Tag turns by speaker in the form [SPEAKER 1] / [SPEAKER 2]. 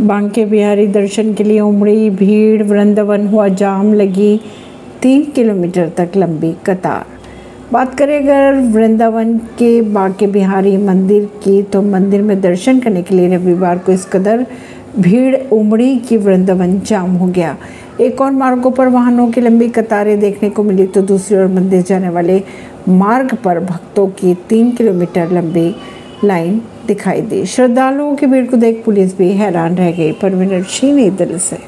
[SPEAKER 1] बांके बिहारी दर्शन के लिए उमड़ी, भीड़, वृंदावन हुआ, जाम लगी, तीन किलोमीटर तक लंबी कतार। बात करें अगर वृंदावन के बांके बिहारी मंदिर की तो मंदिर में दर्शन करने के लिए रविवार को इस कदर भीड़ उमड़ी कि वृंदावन जाम हो गया। एक और मार्गों पर वाहनों की लंबी कतारें देखने को मिली तो दूसरी ओर मंदिर जाने वाले मार्ग पर भक्तों की तीन किलोमीटर लंबी लाइन दिखाई दी। श्रद्धालुओं की भीड़ को देख पुलिस भी हैरान रह गई परवीन सिंह ने दिल से।